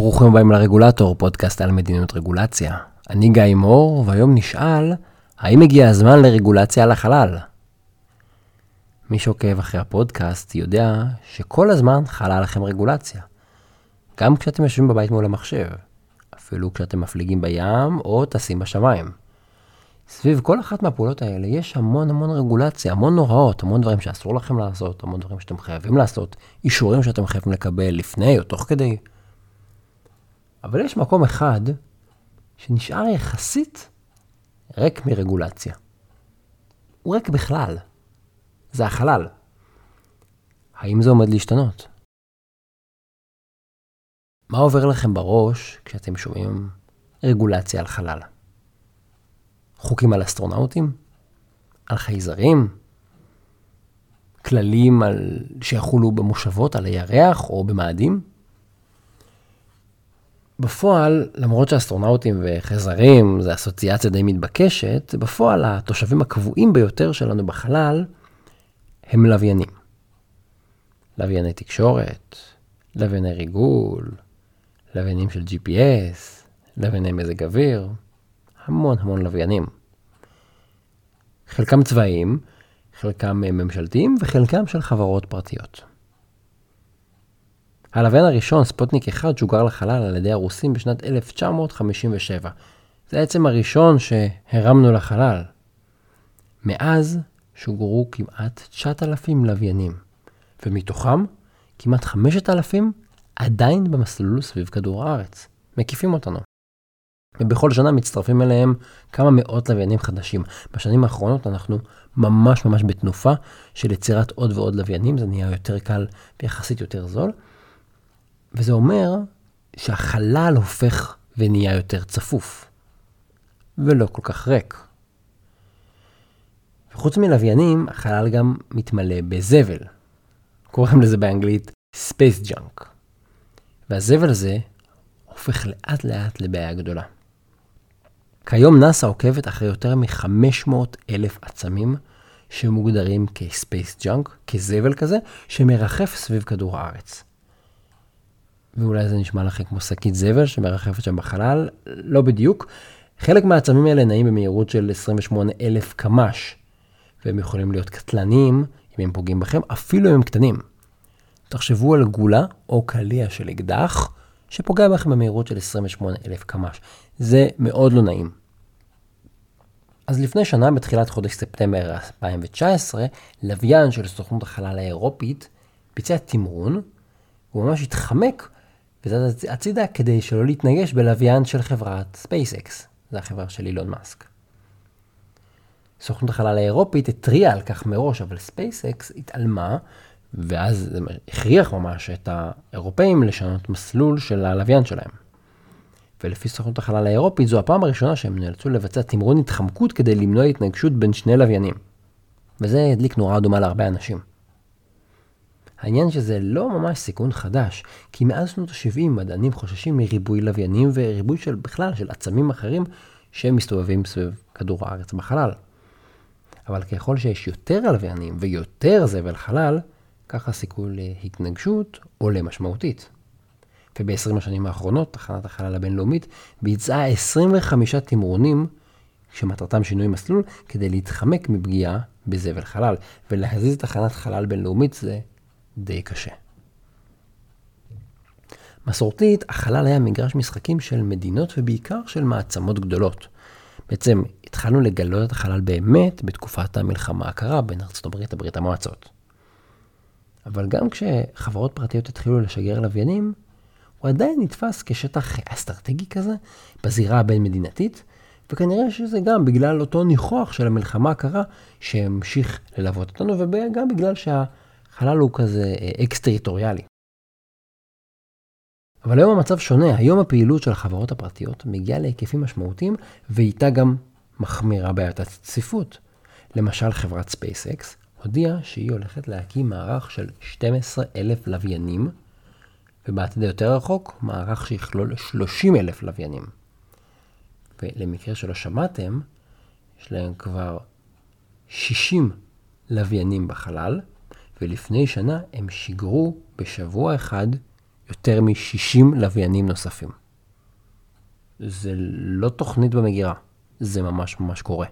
ברוכים הבאים לרגולטור, פודקאסט על מדיניות רגולציה. אני גיא מור, והיום נשאל, האם הגיע הזמן לרגולציה על החלל? מי שעוקב אחרי הפודקאסט יודע שכל הזמן חלה עליכם רגולציה. גם כשאתם יושבים בבית מול המחשב, אפילו כשאתם מפליגים בים או טסים בשמיים. סביב כל אחת מהפעולות האלה יש המון המון רגולציה, המון הוראות, המון דברים שאסור לכם לעשות, המון דברים שאתם חייבים לעשות, אישורים שאתם חייבים לקבל לפני או תוך כדי. אבל יש מקום אחד שנשאר יחסית ריק מרגולציה. הוא ריק בכלל. זה החלל. האם זה עומד להשתנות? מה עובר לכם בראש כשאתם שומעים רגולציה על חלל? חוקים על אסטרונאוטים? על חייזרים? כללים על... שיחולו במושבות על הירח או במאדים? בפועל, למרות שאסטרונאוטים וחייזרים זה אסוציאציה די מתבקשת, בפועל התושבים הקבועים ביותר שלנו בחלל הם לוויינים. לווייני תקשורת, לווייני ריגול, לוויינים של GPS, לווייני מזג אוויר, המון המון לוויינים. חלקם צבאיים, חלקם ממשלתיים וחלקם של חברות פרטיות. הלוויין הראשון, ספוטניק 1, שוגר לחלל על ידי הרוסים בשנת 1957. זה העצם הראשון שהרמנו לחלל. מאז שוגרו כמעט 9,000 לוויינים, ומתוכם כמעט 5,000 עדיין במסלול סביב כדור הארץ, מקיפים אותנו. ובכל שנה מצטרפים אליהם כמה מאות לוויינים חדשים. בשנים האחרונות אנחנו ממש ממש בתנופה של יצירת עוד ועוד לוויינים, זה נהיה יותר קל ויחסית יותר זול. וזה אומר שהחלל הופך ונהיה יותר צפוף, ולא כל כך ריק. וחוץ מלוויינים, החלל גם מתמלא בזבל. קוראים לזה באנגלית Space Junk. והזבל הזה הופך לאט לאט לבעיה גדולה. כיום נאס"א עוקבת אחרי יותר מ-500 אלף עצמים שמוגדרים כ-Space Junk, כזבל כזה, שמרחף סביב כדור הארץ. ואולי זה נשמע לכם כמו שקית זבל שמרחפת שם בחלל, לא בדיוק. חלק מהעצמים האלה נעים במהירות של 28 אלף קמ"ש, והם יכולים להיות קטלניים אם הם פוגעים בכם, אפילו אם הם קטנים. תחשבו על גולה או קליע של אקדח שפוגע בכם במהירות של 28 אלף קמ"ש. זה מאוד לא נעים. אז לפני שנה, בתחילת חודש ספטמבר 2019, לוויין של סוכנות החלל האירופית ביצע תמרון, הוא ממש התחמק וזז הצידה כדי שלא להתנגש בלוויין של חברת SpaceX, זה החברה של אילון מאסק. סוכנות החלל האירופית התריעה על כך מראש, אבל SpaceX התעלמה, ואז זה הכריח ממש את האירופאים לשנות מסלול של הלוויין שלהם. ולפי סוכנות החלל האירופית זו הפעם הראשונה שהם נאלצו לבצע תמרון התחמקות כדי למנוע התנגשות בין שני לוויינים. וזה הדליק נורה אדומה להרבה אנשים. העניין שזה לא ממש סיכון חדש, כי מאז שנות ה-70 מדענים חוששים מריבוי לוויינים וריבוי של בכלל של עצמים אחרים שמסתובבים סביב כדור הארץ בחלל. אבל ככל שיש יותר לוויינים ויותר זבל חלל, כך הסיכוי להתנגשות עולה משמעותית. וב-20 השנים האחרונות, תחנת החלל הבינלאומית ביצעה 25 תמרונים שמטרתם שינוי מסלול כדי להתחמק מפגיעה בזבל חלל, ולהזיז תחנת חלל בינלאומית זה די קשה. מסורתית, החלל היה מגרש משחקים של מדינות ובעיקר של מעצמות גדולות. בעצם התחלנו לגלות את החלל באמת בתקופת המלחמה הקרה בין ארצות הברית לברית המועצות. אבל גם כשחברות פרטיות התחילו לשגר לוויינים, הוא עדיין נתפס כשטח אסטרטגי כזה בזירה הבין-מדינתית, וכנראה שזה גם בגלל אותו ניחוח של המלחמה הקרה שהמשיך ללוות אותנו, וגם בגלל שה... החלל הוא כזה אה, אקס-טריטוריאלי. אבל היום המצב שונה, היום הפעילות של החברות הפרטיות מגיעה להיקפים משמעותיים ואיתה גם מחמירה בעיית הצפיפות. למשל חברת SpaceX הודיעה שהיא הולכת להקים מערך של 12,000 לוויינים, ובעתיד היותר רחוק מערך שיכלול 30,000 לוויינים. ולמקרה שלא שמעתם, יש להם כבר 60 לוויינים בחלל, ולפני שנה הם שיגרו בשבוע אחד יותר מ-60 לוויינים נוספים. זה לא תוכנית במגירה, זה ממש ממש קורה.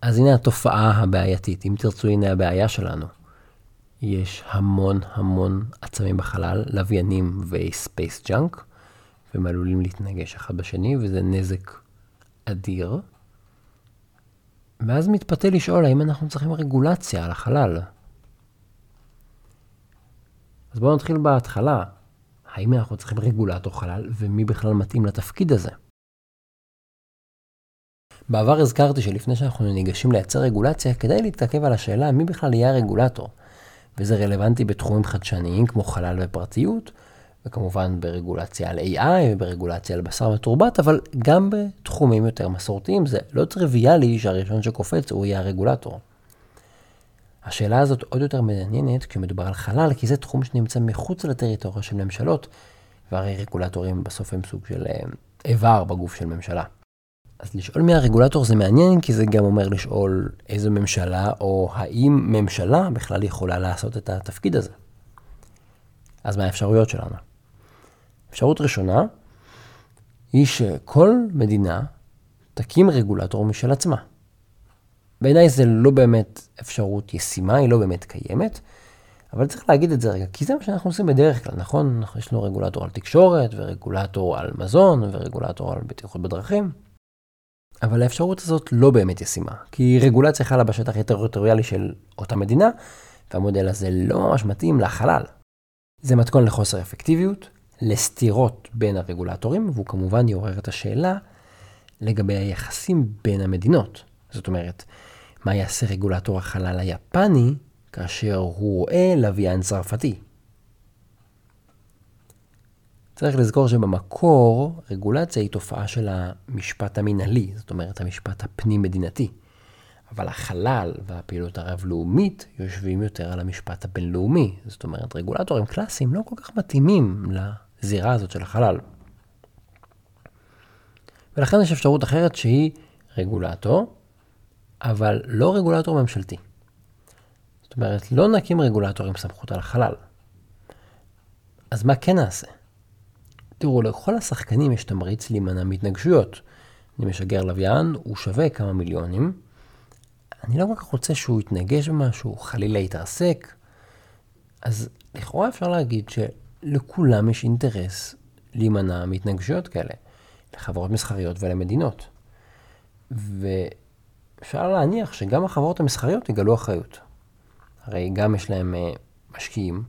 אז הנה התופעה הבעייתית, אם תרצו הנה הבעיה שלנו. יש המון המון עצמים בחלל, לוויינים ו space junk, והם עלולים להתנגש אחד בשני, וזה נזק אדיר. ואז מתפתה לשאול האם אנחנו צריכים רגולציה על החלל. אז בואו נתחיל בהתחלה. האם אנחנו צריכים רגולטור חלל, ומי בכלל מתאים לתפקיד הזה? בעבר הזכרתי שלפני שאנחנו ניגשים לייצר רגולציה, כדאי להתעכב על השאלה מי בכלל יהיה הרגולטור. וזה רלוונטי בתחומים חדשניים כמו חלל ופרטיות, וכמובן ברגולציה על AI וברגולציה על בשר מתורבת, אבל גם בתחומים יותר מסורתיים זה לא טריוויאלי שהראשון שקופץ הוא יהיה הרגולטור. השאלה הזאת עוד יותר מעניינת כשמדובר על חלל, כי זה תחום שנמצא מחוץ לטריטוריה של ממשלות, והרי רגולטורים בסוף הם סוג של אה, איבר בגוף של ממשלה. אז לשאול מי הרגולטור זה מעניין, כי זה גם אומר לשאול איזו ממשלה, או האם ממשלה בכלל יכולה לעשות את התפקיד הזה. אז מה האפשרויות שלנו? אפשרות ראשונה, היא שכל מדינה תקים רגולטור משל עצמה. בעיניי זה לא באמת אפשרות ישימה, היא לא באמת קיימת, אבל צריך להגיד את זה רגע, כי זה מה שאנחנו עושים בדרך כלל, נכון? יש לנו רגולטור על תקשורת, ורגולטור על מזון, ורגולטור על בטיחות בדרכים. אבל האפשרות הזאת לא באמת ישימה, כי רגולציה חלה בשטח הטריטוריאלי של אותה מדינה, והמודל הזה לא ממש מתאים לחלל. זה מתכון לחוסר אפקטיביות, לסתירות בין הרגולטורים, והוא כמובן יעורר את השאלה לגבי היחסים בין המדינות. זאת אומרת, מה יעשה רגולטור החלל היפני כאשר הוא רואה לוויין צרפתי? צריך לזכור שבמקור רגולציה היא תופעה של המשפט המינהלי, זאת אומרת המשפט הפנים-מדינתי. אבל החלל והפעילות הרב-לאומית יושבים יותר על המשפט הבינלאומי. זאת אומרת, רגולטורים קלאסיים לא כל כך מתאימים לזירה הזאת של החלל. ולכן יש אפשרות אחרת שהיא רגולטור, אבל לא רגולטור ממשלתי. זאת אומרת, לא נקים רגולטור עם סמכות על החלל. אז מה כן נעשה? תראו, לכל השחקנים יש תמריץ להימנע מהתנגשויות. אני משגר לוויין, הוא שווה כמה מיליונים. אני לא כל כך רוצה שהוא יתנגש במשהו, חלילה יתרסק. אז לכאורה אפשר להגיד שלכולם יש אינטרס להימנע מהתנגשויות כאלה, לחברות מסחריות ולמדינות. ואפשר להניח שגם החברות המסחריות יגלו אחריות. הרי גם יש להם אה, משקיעים,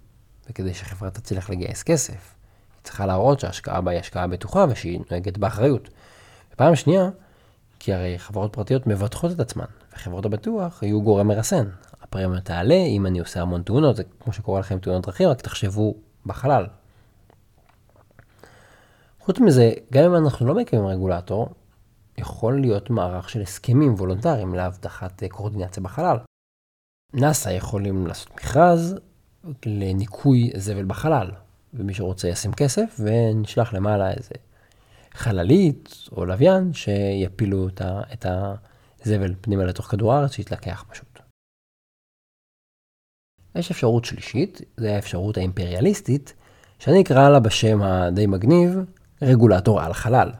וכדי שחברה תצליח לגייס כסף, צריכה להראות שההשקעה בה היא השקעה בטוחה ושהיא נוהגת באחריות. ופעם שנייה, כי הרי חברות פרטיות מבטחות את עצמן, וחברות הביטוח יהיו גורם מרסן. הפרמיה תעלה אם אני עושה המון תאונות, זה כמו שקורה לכם תאונות דרכים, רק תחשבו בחלל. חוץ מזה, גם אם אנחנו לא מקימים רגולטור, יכול להיות מערך של הסכמים וולונטריים להבטחת קורדינציה בחלל. נאס"א יכולים לעשות מכרז לניקוי זבל בחלל, ומי שרוצה ישים כסף, ונשלח למעלה איזה חללית או לוויין שיפילו את הזבל פנימה לתוך כדור הארץ, שיתלקח פשוט. יש אפשרות שלישית, זה האפשרות האימפריאליסטית, שאני אקרא לה בשם הדי מגניב, רגולטור על חלל.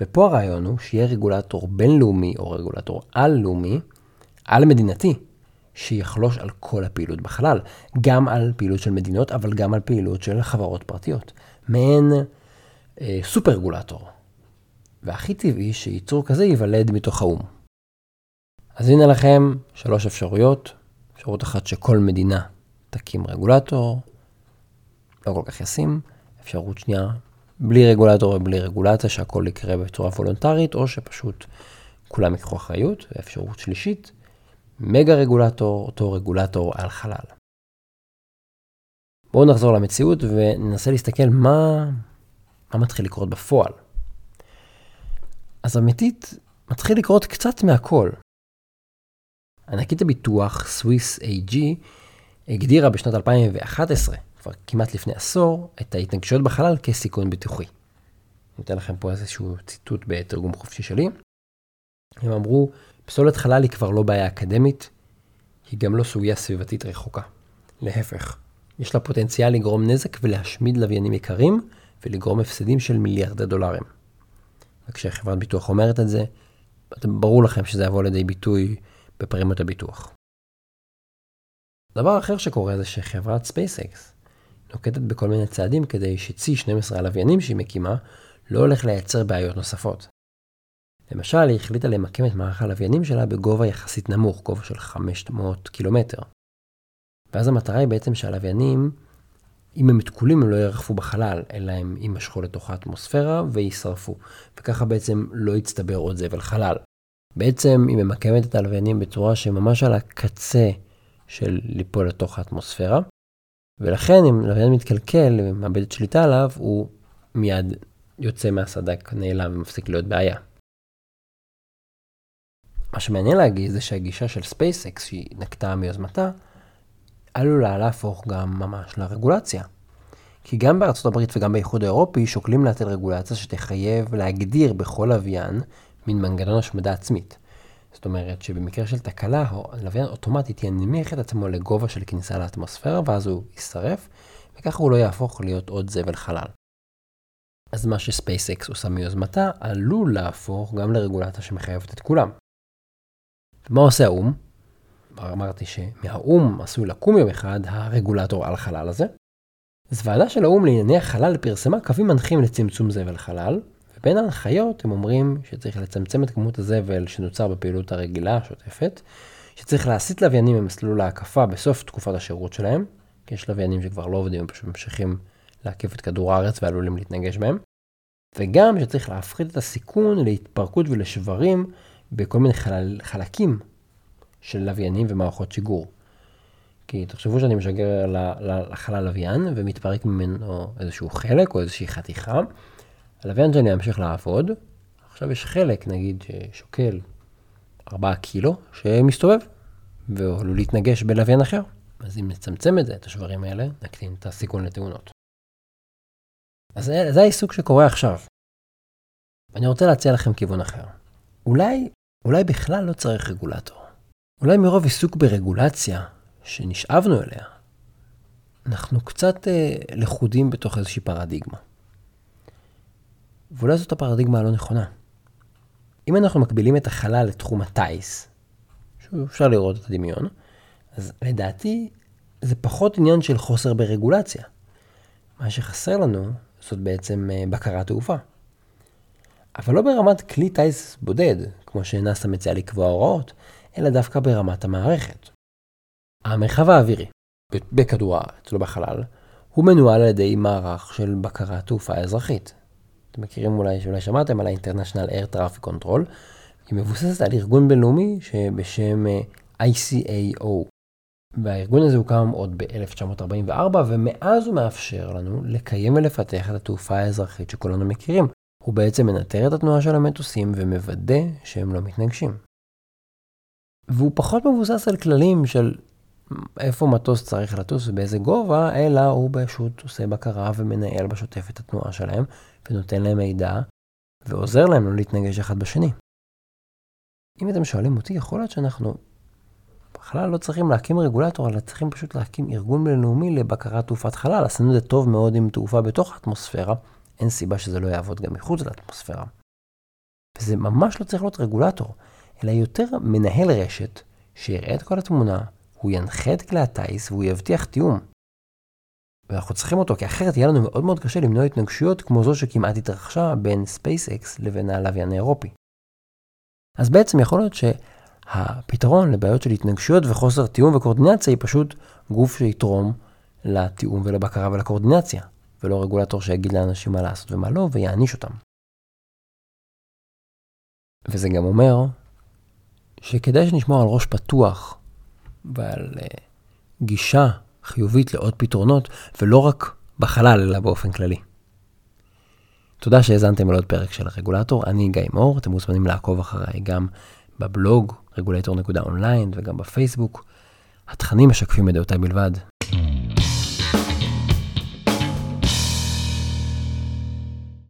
ופה הרעיון הוא שיהיה רגולטור בינלאומי או רגולטור על-לאומי, על-מדינתי, שיחלוש על כל הפעילות בחלל, גם על פעילות של מדינות, אבל גם על פעילות של חברות פרטיות. מעין אה, סופר רגולטור. והכי טבעי שייצור כזה ייוולד מתוך האו"ם. אז הנה לכם שלוש אפשרויות. אפשרות אחת שכל מדינה תקים רגולטור, לא כל כך ישים. אפשרות שנייה, בלי רגולטור ובלי רגולציה, שהכל יקרה בצורה וולונטרית, או שפשוט כולם ייקחו אחריות. ואפשרות שלישית, מגה רגולטור, אותו רגולטור על חלל. בואו נחזור למציאות וננסה להסתכל מה, מה מתחיל לקרות בפועל. אז אמיתית, מתחיל לקרות קצת מהכל. ענקית הביטוח, סוויס AG, הגדירה בשנת 2011, כבר כמעט לפני עשור, את ההתנגשויות בחלל כסיכון ביטוחי. אני אתן לכם פה איזשהו ציטוט בתרגום חופשי שלי. הם אמרו, פסולת חלל היא כבר לא בעיה אקדמית, היא גם לא סוגיה סביבתית רחוקה. להפך, יש לה פוטנציאל לגרום נזק ולהשמיד לוויינים יקרים ולגרום הפסדים של מיליארדי דולרים. וכשחברת ביטוח אומרת את זה, ברור לכם שזה יבוא לידי ביטוי בפרמיות הביטוח. דבר אחר שקורה זה שחברת SpaceX נוקטת בכל מיני צעדים כדי שצי 12 הלוויינים שהיא מקימה לא הולך לייצר בעיות נוספות. למשל, היא החליטה למקם את מערך הלוויינים שלה בגובה יחסית נמוך, גובה של 500 קילומטר. ואז המטרה היא בעצם שהלוויינים, אם הם תקולים הם לא ירחפו בחלל, אלא הם יימשכו לתוך האטמוספירה ויישרפו. וככה בעצם לא יצטבר עוד זבל חלל. בעצם היא ממקמת את הלוויינים בצורה שממש על הקצה של ליפול לתוך האטמוספירה, ולכן אם לוויין מתקלקל ומאבד שליטה עליו, הוא מיד יוצא מהסדק, נעלם ומפסיק להיות בעיה. מה שמעניין להגיד זה שהגישה של ספייסקס שהיא נקטה מיוזמתה, עלולה להפוך גם ממש לרגולציה. כי גם בארצות הברית וגם באיחוד האירופי שוקלים להטיל רגולציה שתחייב להגדיר בכל לוויין מין מנגנון השמדה עצמית. זאת אומרת שבמקרה של תקלה, הלוויין אוטומטית ינמיך את עצמו לגובה של כניסה לאטמוספירה, ואז הוא יישרף, וככה הוא לא יהפוך להיות עוד זבל חלל. אז מה שספייסקס עושה מיוזמתה, עלול להפוך גם לרגולציה שמחייבת את כולם. ומה עושה האו"ם? אמרתי שמהאו"ם עשוי לקום יום אחד הרגולטור על החלל הזה. אז ועדה של האו"ם לענייני החלל פרסמה קווים מנחים לצמצום זבל חלל, ובין ההנחיות הם אומרים שצריך לצמצם את כמות הזבל שנוצר בפעילות הרגילה השוטפת, שצריך להסיט לוויינים ממסלול ההקפה בסוף תקופת השירות שלהם, כי יש לוויינים שכבר לא עובדים, הם פשוט ממשיכים להקיף את כדור הארץ ועלולים להתנגש בהם, וגם שצריך להפחית את הסיכון להתפרקות ולשברים בכל מיני חלל, חלקים של לוויינים ומערכות שיגור. כי תחשבו שאני משגר לחלל לוויין ומתפרק ממנו איזשהו חלק או איזושהי חתיכה, הלוויין שלי ימשיך לעבוד, עכשיו יש חלק, נגיד, ששוקל 4 קילו, שמסתובב, ועלול להתנגש בלוויין אחר. אז אם נצמצם את זה, את השברים האלה, נקטין את הסיכון לתאונות. אז זה, זה העיסוק שקורה עכשיו. אני רוצה להציע לכם כיוון אחר. אולי, אולי בכלל לא צריך רגולטור. אולי מרוב עיסוק ברגולציה, שנשאבנו אליה, אנחנו קצת אה, לכודים בתוך איזושהי פרדיגמה. ואולי זאת הפרדיגמה הלא נכונה. אם אנחנו מקבילים את החלל לתחום הטיס, שאפשר לראות את הדמיון, אז לדעתי זה פחות עניין של חוסר ברגולציה. מה שחסר לנו זאת בעצם אה, בקרת תעופה. אבל לא ברמת כלי טיס בודד, כמו שנאס"א מציע לקבוע הוראות, אלא דווקא ברמת המערכת. המרחב האווירי, בכדור הארץ, לא בחלל, הוא מנוהל על ידי מערך של בקרת תעופה אזרחית, אתם מכירים אולי, שאולי שמעתם על ה-International Air Traffic Control, היא מבוססת על ארגון בינלאומי שבשם אה, ICAO. והארגון הזה הוקם עוד ב-1944, ומאז הוא מאפשר לנו לקיים ולפתח את התעופה האזרחית שכולנו מכירים. הוא בעצם מנטר את התנועה של המטוסים ומוודא שהם לא מתנגשים. והוא פחות מבוסס על כללים של איפה מטוס צריך לטוס ובאיזה גובה, אלא הוא פשוט עושה בקרה ומנהל בשוטף את התנועה שלהם, ונותן להם מידע, ועוזר להם לא להתנגש אחד בשני. אם אתם שואלים אותי, יכול להיות שאנחנו בכלל לא צריכים להקים רגולטור, אלא צריכים פשוט להקים ארגון בינלאומי לבקרת תעופת חלל. עשינו את זה טוב מאוד עם תעופה בתוך האטמוספירה, אין סיבה שזה לא יעבוד גם מחוץ לאטמוספירה. וזה ממש לא צריך להיות רגולטור, אלא יותר מנהל רשת שיראה את כל התמונה, הוא ינחה את כלי הטיס והוא יבטיח תיאום. ואנחנו צריכים אותו, כי אחרת יהיה לנו מאוד מאוד קשה למנוע התנגשויות כמו זו שכמעט התרחשה בין SpaceX לבין הלוויין האירופי. אז בעצם יכול להיות שהפתרון לבעיות של התנגשויות וחוסר תיאום וקורדינציה היא פשוט גוף שיתרום לתיאום ולבקרה ולקורדינציה, ולא רגולטור שיגיד לאנשים מה לעשות ומה לא ויעניש אותם. וזה גם אומר שכדאי שנשמור על ראש פתוח ועל uh, גישה חיובית לעוד פתרונות, ולא רק בחלל, אלא באופן כללי. תודה שהאזנתם לעוד פרק של הרגולטור, אני גיא מור, אתם מוזמנים לעקוב אחריי גם בבלוג רגולטור.אונליין וגם בפייסבוק. התכנים משקפים את דעותיי בלבד,